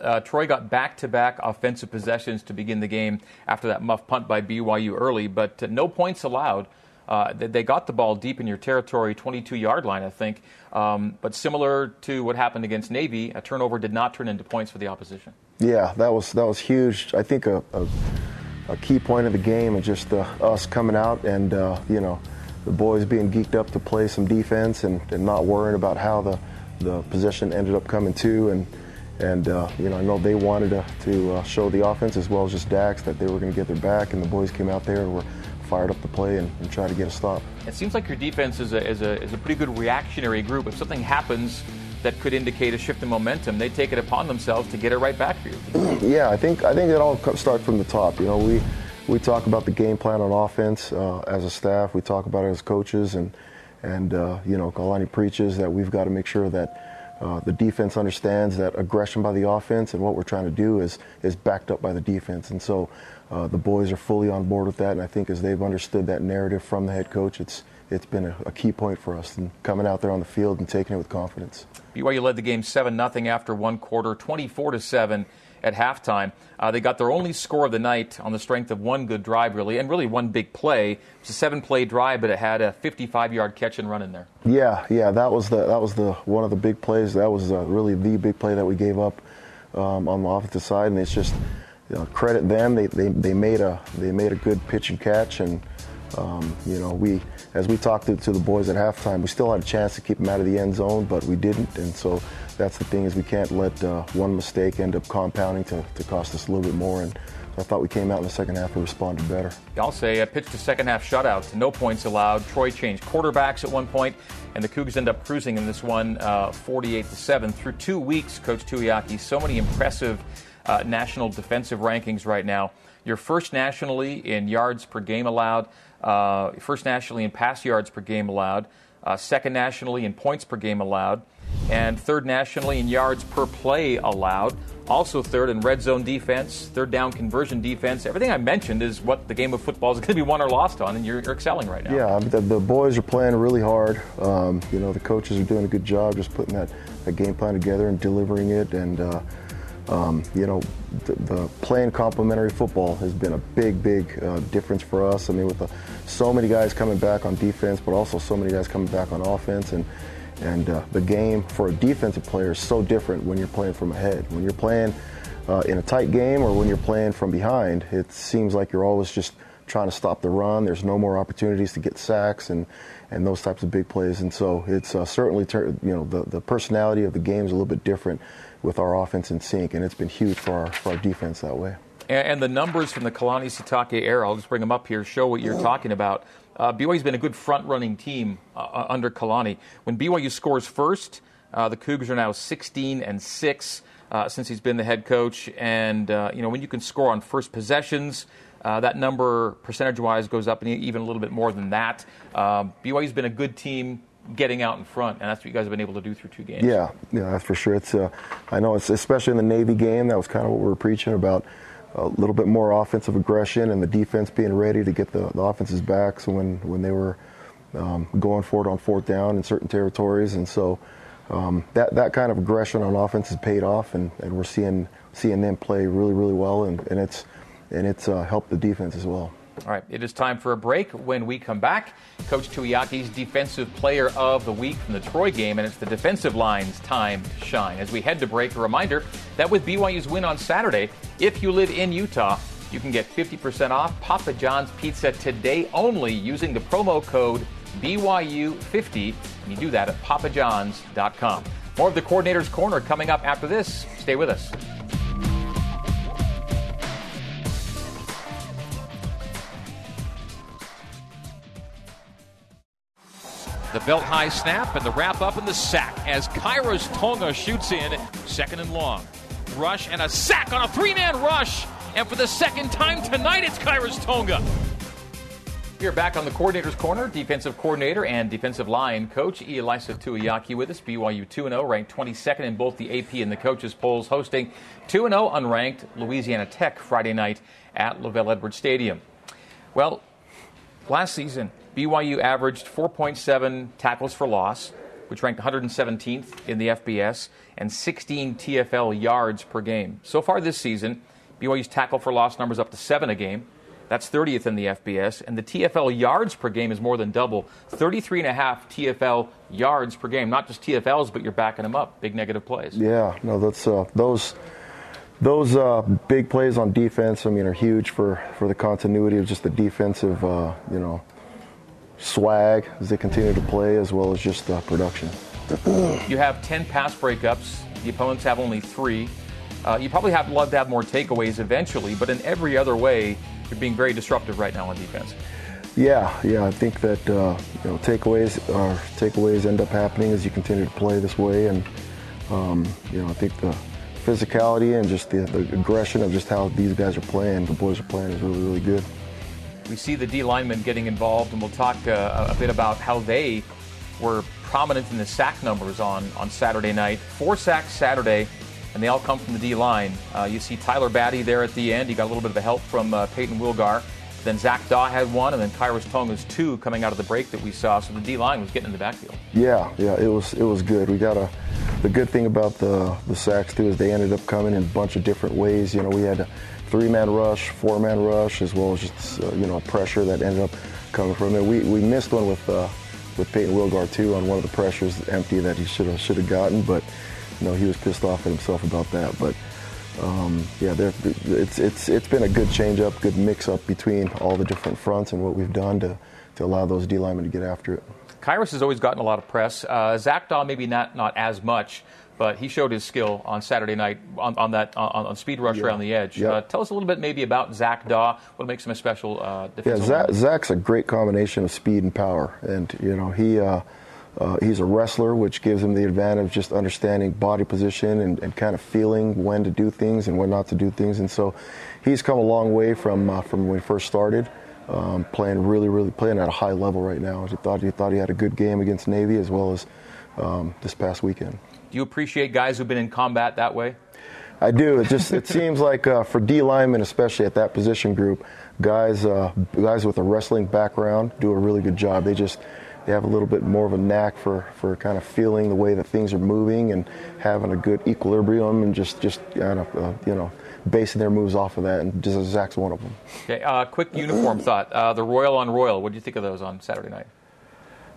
Uh, Troy got back to back offensive possessions to begin the game after that muff punt by BYU early, but uh, no points allowed. Uh, they got the ball deep in your territory, 22 yard line, I think. Um, but similar to what happened against Navy, a turnover did not turn into points for the opposition. Yeah, that was that was huge. I think a, a, a key point of the game and just uh, us coming out and uh, you know the boys being geeked up to play some defense and, and not worrying about how the the possession ended up coming to and and uh, you know I know they wanted to, to uh, show the offense as well as just Dax that they were going to get their back and the boys came out there and were fired up to play and, and try to get a stop. It seems like your defense is a, is, a, is a pretty good reactionary group. If something happens that could indicate a shift in momentum, they take it upon themselves to get it right back for you. [CLEARS THROAT] yeah, I think I think it all starts from the top. You know, we we talk about the game plan on offense uh, as a staff. We talk about it as coaches, and and uh, you know, Kalani preaches that we've got to make sure that. Uh, the defense understands that aggression by the offense and what we're trying to do is is backed up by the defense, and so uh, the boys are fully on board with that, and I think as they've understood that narrative from the head coach, it's it's been a, a key point for us and coming out there on the field and taking it with confidence. BYU led the game seven 0 after one quarter, 24 to seven at halftime. Uh, they got their only score of the night on the strength of one good drive, really, and really one big play. It's a seven-play drive, but it had a 55-yard catch and run in there. Yeah, yeah, that was the that was the one of the big plays. That was uh, really the big play that we gave up um, on the offensive side, and it's just you know, credit them. They, they, they made a they made a good pitch and catch, and um, you know we as we talked to, to, the boys at halftime, we still had a chance to keep them out of the end zone, but we didn't, and so that's the thing is we can't let uh, one mistake end up compounding to, to cost us a little bit more. And I thought we came out in the second half and responded better. I'll say a pitch to second half shutout, no points allowed. Troy changed quarterbacks at one point, and the Cougs end up cruising in this one, uh, 48 to seven. Through two weeks, Coach Tuiaki, so many impressive uh, national defensive rankings right now. You're first nationally in yards per game allowed, uh, first nationally in pass yards per game allowed, uh, second nationally in points per game allowed, and third nationally in yards per play allowed. Also, third in red zone defense, third down conversion defense. Everything I mentioned is what the game of football is going to be won or lost on, and you're, you're excelling right now. Yeah, the, the, boys are playing really hard. Um, you know, the coaches are doing a good job just putting that, that game plan together and delivering it. And, uh, um, you know, the, the, playing complementary football has been a big, big uh, difference for us. I mean, with the, so many guys coming back on defense, but also so many guys coming back on offense, and and uh, the game for a defensive player is so different when you're playing from ahead. When you're playing uh, in a tight game or when you're playing from behind, it seems like you're always just trying to stop the run. There's no more opportunities to get sacks and and those types of big plays. And so it's uh, certainly, ter- you know, the, the personality of the game is a little bit different with our offense in sync, and it's been huge for our, for our defense that way. And, and the numbers from the Kalani Sitake era, I'll just bring them up here, show what you're talking about. Uh, BYU's been a good front running team uh, uh, under Kalani. When BYU scores first, uh, the Cougars are now 16 and 6 uh, since he's been the head coach. And, uh, you know, when you can score on first possessions, that number percentage wise goes up and even a little bit more than that. BYU's been a good team getting out in front, and that's what you guys have been able to do through two games. Yeah, yeah, that's for sure. It's uh, I know it's especially in the Navy game. That was kind of what we were preaching about. A little bit more offensive aggression and the defense being ready to get the, the offenses back. So when when they were um, going for it on fourth down in certain territories, and so um, that that kind of aggression on offense has paid off, and, and we're seeing seeing them play really really well, and, and it's and it's uh, helped the defense as well. All right, it is time for a break. When we come back, Coach Tuiaki's Defensive Player of the Week from the Troy game, and it's the defensive line's time to shine. As we head to break, a reminder that with BYU's win on Saturday, if you live in Utah, you can get 50% off Papa John's Pizza today only using the promo code BYU50. And you do that at papajohns.com. More of the Coordinator's Corner coming up after this. Stay with us. The belt high snap and the wrap up and the sack as Khyiris Tonga shoots in second and long. Rush and a sack on a three man rush. And for the second time tonight, it's Khyiris Tonga. Here back on the coordinator's corner, defensive coordinator and defensive line coach Ilaisa Tuiaki with us. BYU 2 0, ranked 22nd in both the AP and the coaches polls, hosting 2 0 unranked Louisiana Tech Friday night at LaVell Edwards Stadium. Well, last season, BYU averaged 4.7 tackles for loss, which ranked 117th in the FBS, and 16 TFL yards per game. So far this season, BYU's tackle for loss numbers up to seven a game. That's 30th in the FBS. And the TFL yards per game is more than double 33 and a half TFL yards per game. Not just TFLs, but you're backing them up. Big negative plays. Yeah, no, that's uh, those. Those uh, big plays on defense, I mean, are huge for, for the continuity of just the defensive, uh, you know, swag as they continue to play, as well as just uh, production. you have 10 pass breakups. The opponents have only three. Uh, you probably have love to have more takeaways eventually, but in every other way, you're being very disruptive right now on defense. Yeah, yeah, I think that uh, you know takeaways are takeaways end up happening as you continue to play this way, and um, you know I think the physicality and just the, the, aggression of just how these guys are playing, the boys are playing, is really really good. We see the D linemen getting involved, and we'll talk uh, a bit about how they were prominent in the sack numbers on on Saturday night. Four sacks Saturday and they all come from the D line. Uh, you see Tyler Batty there at the end. He got a little bit of help from uh, Payton Wilgar. Then Zac Dawe had one, and then Khyiris Tonga's two coming out of the break that we saw. So the D line was getting in the backfield. Yeah, yeah, it was it was good. We got a the good thing about the the sacks too is they ended up coming in a bunch of different ways. You know, we had a three man rush, four man rush, as well as just uh, you know pressure that ended up coming from it. We we missed one with uh, with Payton Wilgar too on one of the pressures empty that he should have should have gotten, but you know, he was pissed off at himself about that. But um, yeah, it's it's it's been a good change up, good mix up between all the different fronts and what we've done to to allow those D linemen to get after it. Khyiris has always gotten a lot of press. Uh, Zac Dawe maybe not not as much, but he showed his skill on Saturday night on, on that on, on, speed rush yeah. around the edge. Yeah. Uh, tell us a little bit maybe about Zac Dawe. What makes him a special uh, Yeah, Zach, Zach's a great combination of speed and power, and you know he. Uh, uh, he's a wrestler, which gives him the advantage of just understanding body position and, and, kind of feeling when to do things and when not to do things. And so he's come a long way from uh, from when he first started, um, playing really, really playing at a high level right now. He thought he thought he had a good game against Navy as well as um, this past weekend. Do you appreciate guys who've been in combat that way? I do. It just it [LAUGHS] seems like uh, for D linemen, especially at that position group, guys uh, guys with a wrestling background do a really good job. They just they have a little bit more of a knack for, for kind of feeling the way that things are moving and having a good equilibrium and just just kind of uh, you know basing their moves off of that. And just Zach's one of them. Okay, uh, quick uniform thought: uh, the Royal on Royal. What do you think of those on Saturday night?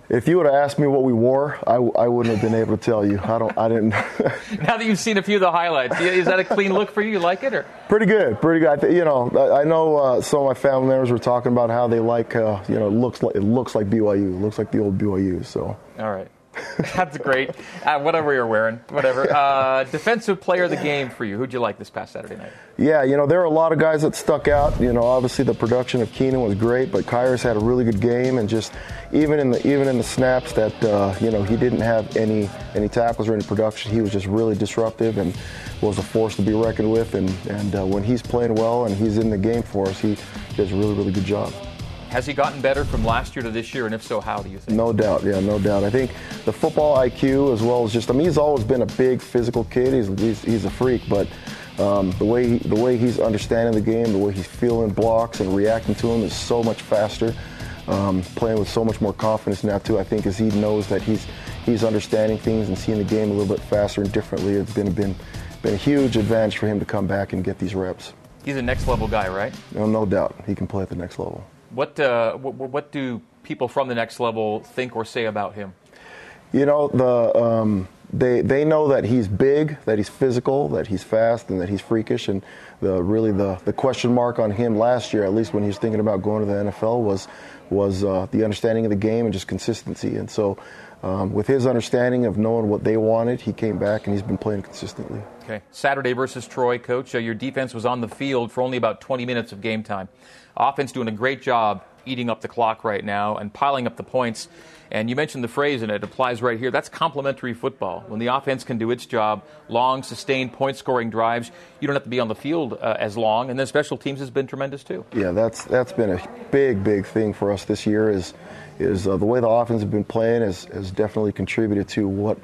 If you would have asked me what we wore, I, I wouldn't have been able to tell you. I don't. I didn't. [LAUGHS] now that you've seen a few of the highlights, is that a clean look for you? You like it or? Pretty good. Pretty good. I th- you know, I, I know uh, some of my family members were talking about how they like. Uh, you know, it looks like it looks like BYU. It looks like the old BYU. So. All right. [LAUGHS] That's great. Uh, whatever you're wearing, whatever. Uh, defensive player of the game for you. Who'd you like this past Saturday night? Yeah, you know there are a lot of guys that stuck out. You know, obviously the production of Keenan was great, but Khyiris had a really good game, and just even in the even in the snaps that uh, you know he didn't have any any tackles or any production, he was just really disruptive and was a force to be reckoned with. And and uh, when he's playing well and he's in the game for us, he does a really really good job. Has he gotten better from last year to this year? And if so, how do you think? No doubt, yeah, no doubt. I think the football IQ, as well as just, I mean, he's always been a big physical kid. He's, he's, he's a freak, but um, the way he, the way he's understanding the game, the way he's feeling blocks and reacting to them is so much faster. Um, playing with so much more confidence now too. I think as he knows that he's he's understanding things and seeing the game a little bit faster and differently. It's been been been a huge advantage for him to come back and get these reps. He's a next level guy, right? No, no doubt. He can play at the next level. What, uh, what, what do people from the next level think or say about him? You know, the um, they they know that he's big, that he's physical, that he's fast, and that he's freakish. And the really the, the question mark on him last year, at least when he was thinking about going to the NFL, was was uh, the understanding of the game and just consistency. And so, um, with his understanding of knowing what they wanted, he came back and he's been playing consistently. Okay, Saturday versus Troy, coach. Uh, your defense was on the field for only about 20 minutes of game time offense doing a great job eating up the clock right now and piling up the points. And you mentioned the phrase, and it applies right here. That's complementary football. When the offense can do its job, long, sustained point scoring drives, you don't have to be on the field uh, as long. And then special teams has been tremendous too. Yeah, that's that's been a big, big thing for us this year. Is is uh, the way the offense has been playing has, has definitely contributed to what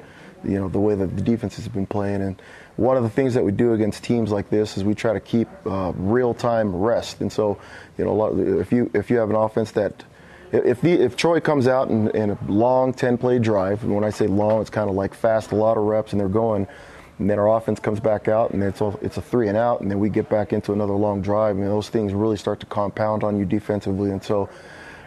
you know the way that the defense has been playing. And one of the things that we do against teams like this is we try to keep uh, real time rest. And so, you know, of, if you if you have an offense that if the if Troy comes out in, in a long 10 play drive, and when I say long, it's kind of like fast, a lot of reps, and they're going. And then our offense comes back out, and it's a, it's a three and out, and then we get back into another long drive. Mean, those things really start to compound on you defensively, and so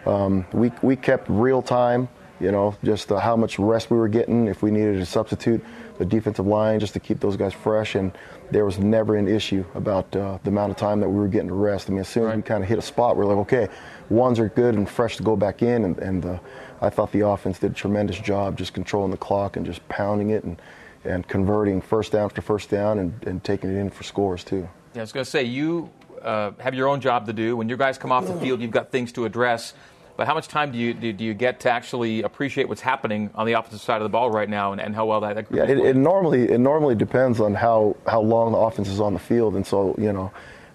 um, we we kept real time, you know, just uh, how much rest we were getting. If we needed to substitute the defensive line just to keep those guys fresh, and there was never an issue about uh, the amount of time that we were getting to rest. I mean, as soon as right. we kind of hit a spot, we're like, okay, ones are good and fresh to go back in, and, and uh, I thought the offense did a tremendous job just controlling the clock and just pounding it and and converting first down after first down and, and taking it in for scores too. Yeah, I was going to say you uh, have your own job to do. When your guys come off the field, you've got things to address. But how much time do you do, do, you get to actually appreciate what's happening on the opposite side of the ball right now, and, and how well that? that yeah, it, it, normally it normally depends on how how long the offense is on the field, and so you know.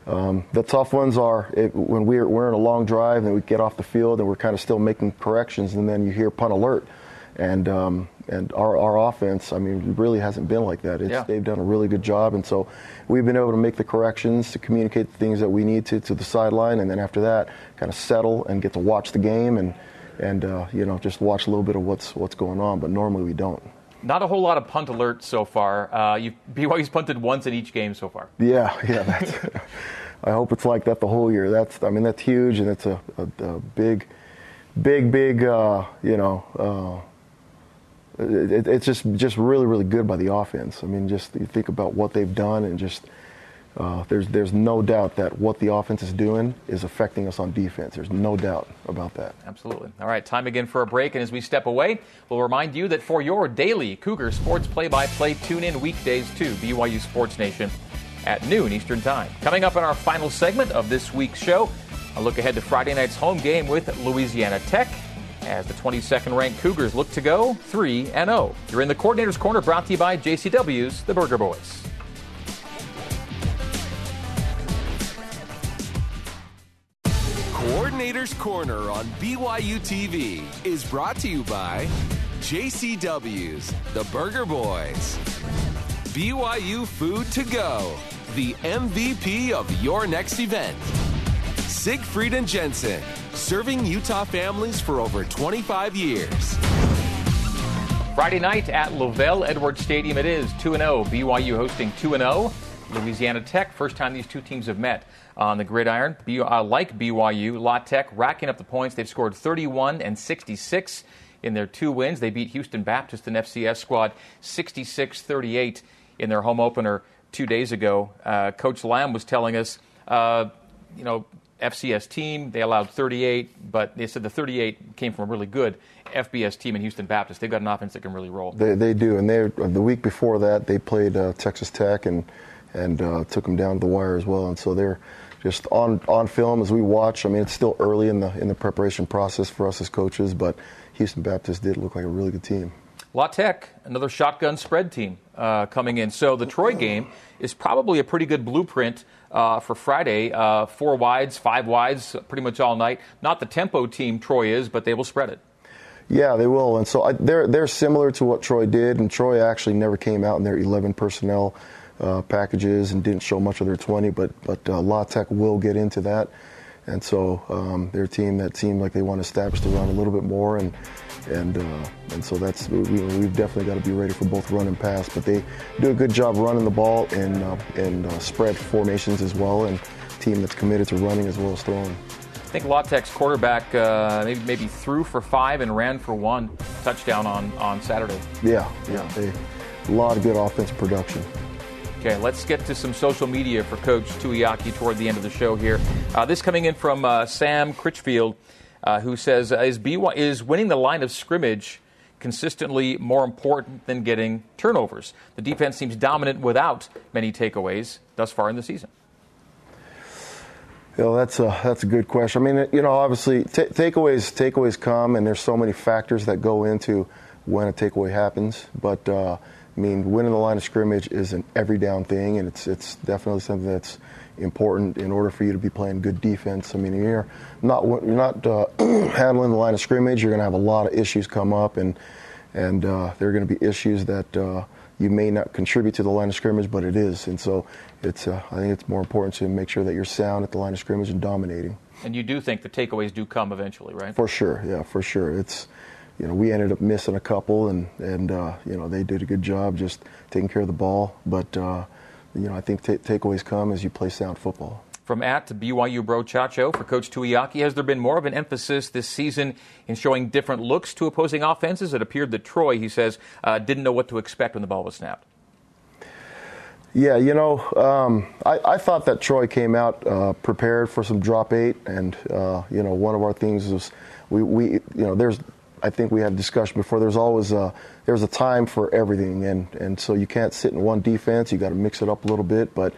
Um, the tough ones are it, when we're, we're in a long drive and we get off the field and we're kind of still making corrections, and then you hear punt alert, and um, and our, our offense, I mean, really hasn't been like that. Yeah. They've done a really good job, and so we've been able to make the corrections to communicate the things that we need to to the sideline, and then after that, kind of settle and get to watch the game and and uh, you know just watch a little bit of what's what's going on. But normally we don't. Not a whole lot of punt alerts so far. Uh, you BYU's punted once in each game so far. Yeah, [LAUGHS] yeah. That's, [LAUGHS] I hope it's like that the whole year. That's I mean that's huge, and it's a, a, a big, big, big. Uh, you know. It, it's just just really really good by the offense. I mean, just you think about what they've done and just uh, there's there's no doubt that what the offense is doing is affecting us on defense. There's no doubt about that. Absolutely. All right, time again for a break, and as we step away, we'll remind you that for your daily Cougar sports play-by-play, tune in weekdays to BYU Sports Nation at noon Eastern Time. Coming up in our final segment of this week's show, a look ahead to Friday night's home game with Louisiana Tech as the 22nd ranked Cougars look to go 3 0. You're in the Coordinator's Corner brought to you by JCW's The Burger Boys. Coordinator's Corner on BYU TV is brought to you by JCW's The Burger Boys. BYU Food to Go, the MVP of your next event. Siegfried and Jensen, serving Utah families for over 25 years. Friday night at LaVell Edwards Stadium, it is 2 0. BYU hosting 2 0. Louisiana Tech, first time these two teams have met on the gridiron. Uh, like BYU, La Tech racking up the points. They've scored 31 and 66 in their two wins. They beat Houston Baptist and FCS squad 66 38 in their home opener two days ago. Uh, Coach Lamb was telling us, uh, you know, FCS team. They allowed 38, but they said the 38 came from a really good FBS team in Houston Baptist. They've got an offense that can really roll. They, they do, and they the week before that they played uh, Texas Tech and and uh, took them down to the wire as well. And so they're just on on film as we watch. I mean, it's still early in the in the preparation process for us as coaches, but Houston Baptist did look like a really good team. La Tech, another shotgun spread team uh, coming in. So the Troy game is probably a pretty good blueprint uh, for Friday. Uh, four wides, five wides, pretty much all night. Not the tempo team Troy is, but they will spread it. Yeah, they will, and so I, they're they're similar to what Troy did, and Troy actually never came out in their 11 personnel uh, packages and didn't show much of their 20, but but uh, La Tech will get into that, and so um, they're a team that seemed like they want to establish the run a little bit more, and and uh, and so that's we, we've definitely got to be ready for both run and pass. But they do a good job running the ball in uh, in uh, spread formations as well, and team that's committed to running as well as throwing. I think La Tech's quarterback uh, maybe maybe threw for five and ran for one touchdown on on Saturday. Yeah, yeah, they, a lot of good offensive production. Okay, let's get to some social media for Coach Tuiaki toward the end of the show here. Uh, this coming in from uh, Sam Critchfield uh, who says, is, BY, is winning the line of scrimmage consistently more important than getting turnovers? The defense seems dominant without many takeaways thus far in the season. You know, that's a that's a good question. I mean, you know, obviously t- takeaways takeaways come, and there's so many factors that go into when a takeaway happens. But uh, I mean, winning the line of scrimmage is an every down thing, and it's it's definitely something that's important in order for you to be playing good defense. I mean, you're not you're not uh, [CLEARS THROAT] handling the line of scrimmage. You're going to have a lot of issues come up, and and uh, there are going to be issues that uh, you may not contribute to the line of scrimmage, but it is. And so it's uh, I think it's more important to make sure that you're sound at the line of scrimmage and dominating. And you do think the takeaways do come eventually, right? For sure, yeah, for sure. It's you know we ended up missing a couple, and and uh, you know they did a good job just taking care of the ball, but. Uh, you know, I think t- takeaways come as you play sound football. From at to BYU Bro Chacho for Coach Tuiaki, has there been more of an emphasis this season in showing different looks to opposing offenses? It appeared that Troy, he says, uh, didn't know what to expect when the ball was snapped. Yeah, you know, um, I, I, thought that Troy came out uh, prepared for some drop eight, and uh, you know, one of our things was we, we, you know, there's, I think we had discussion before. There's always a, there's a time for everything, and and so you can't sit in one defense. You got to mix it up a little bit, but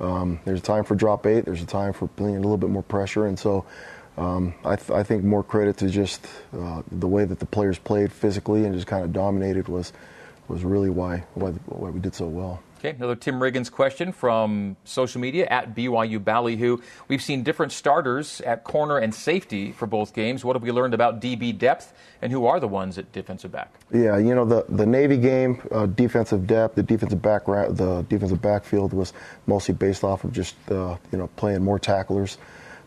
um, there's a time for drop eight. There's a time for playing a little bit more pressure, and so. Um, I, th- I, think more credit to just uh, the way that the players played physically and just kind of dominated was was really why why, why we did so well. Okay, another Tim Riggins question from social media at BYU Ballyhoo. We've seen different starters at corner and safety for both games. What have we learned about DB depth, and who are the ones at defensive back? Yeah, you know the the Navy game, uh, defensive depth, the defensive back, the defensive backfield was mostly based off of just uh, you know playing more tacklers.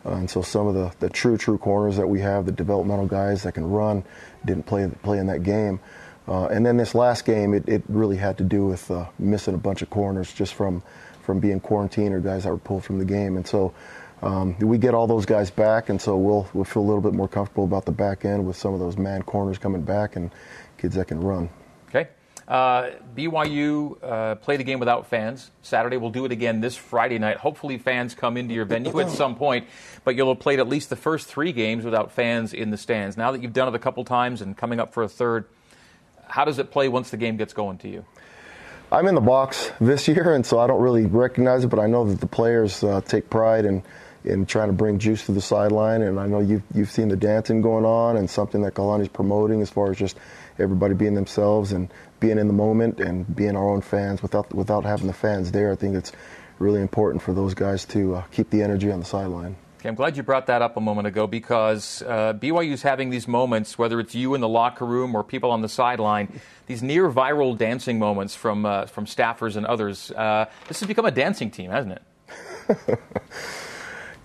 Uh, and so some of the, the true true corners that we have, the developmental guys that can run, didn't play play in that game. Uh, and then this last game, it, it really had to do with uh, missing a bunch of corners just from, from being quarantined or guys that were pulled from the game. And so um, we get all those guys back, and so we'll, we'll feel a little bit more comfortable about the back end with some of those man corners coming back and kids that can run. Okay. Uh, BYU uh, play the game without fans. Saturday, we'll do it again this Friday night. Hopefully, fans come into your venue at some point, but you'll have played at least the first three games without fans in the stands. Now that you've done it a couple times and coming up for a third, how does it play once the game gets going to you? I'm in the box this year, and so I don't really recognize it, but I know that the players uh, take pride in, in trying to bring juice to the sideline, and I know you've, you've seen the dancing going on and something that Kalani's promoting as far as just everybody being themselves and being in the moment and being our own fans without, without having the fans there. I think it's really important for those guys to uh, keep the energy on the sideline. Okay, I'm glad you brought that up a moment ago because uh, BYU is having these moments, whether it's you in the locker room or people on the sideline, these near viral dancing moments from uh, from staffers and others. Uh, this has become a dancing team, hasn't it? [LAUGHS]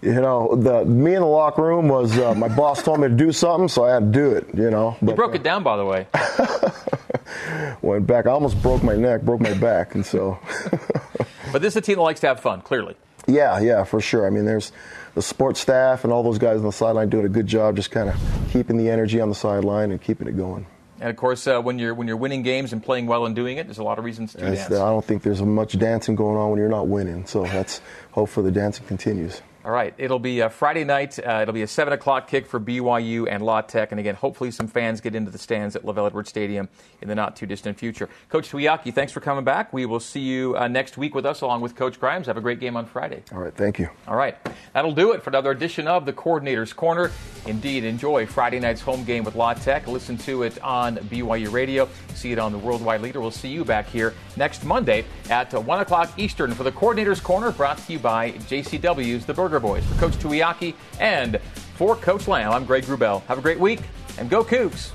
you know, the me in the locker room was uh, my boss told me to do something, so I had to do it. You know, but, you broke it down, by the way. [LAUGHS] went back. I almost broke my neck, broke my back, and so. [LAUGHS] but this is a team that likes to have fun, clearly. Yeah, yeah, for sure. I mean, there's the sports staff and all those guys on the sideline doing a good job, just kind of keeping the energy on the sideline and keeping it going. And of course, uh, when you're when you're winning games and playing well and doing it, there's a lot of reasons to dance. I don't think there's much dancing going on when you're not winning. So that's hopefully the dancing continues. All right. It'll be a Friday night. Uh, it'll be a 7 o'clock kick for BYU and La Tech. And again, hopefully some fans get into the stands at LaVell Edwards Stadium in the not too distant future. Coach Tuiaki, thanks for coming back. We will see you uh, next week with us along with Coach Grimes. Have a great game on Friday. All right. Thank you. All right. That'll do it for another edition of the Coordinator's Corner. Indeed, enjoy Friday night's home game with La Tech. Listen to it on BYU Radio. See it on the Worldwide Leader. We'll see you back here next Monday at uh, 1 o'clock Eastern for the Coordinator's Corner brought to you by JCW's The Burger Boys. For Coach Tuiaki and for Coach Lamb, I'm Greg Wrubell. Have a great week and go Cougs!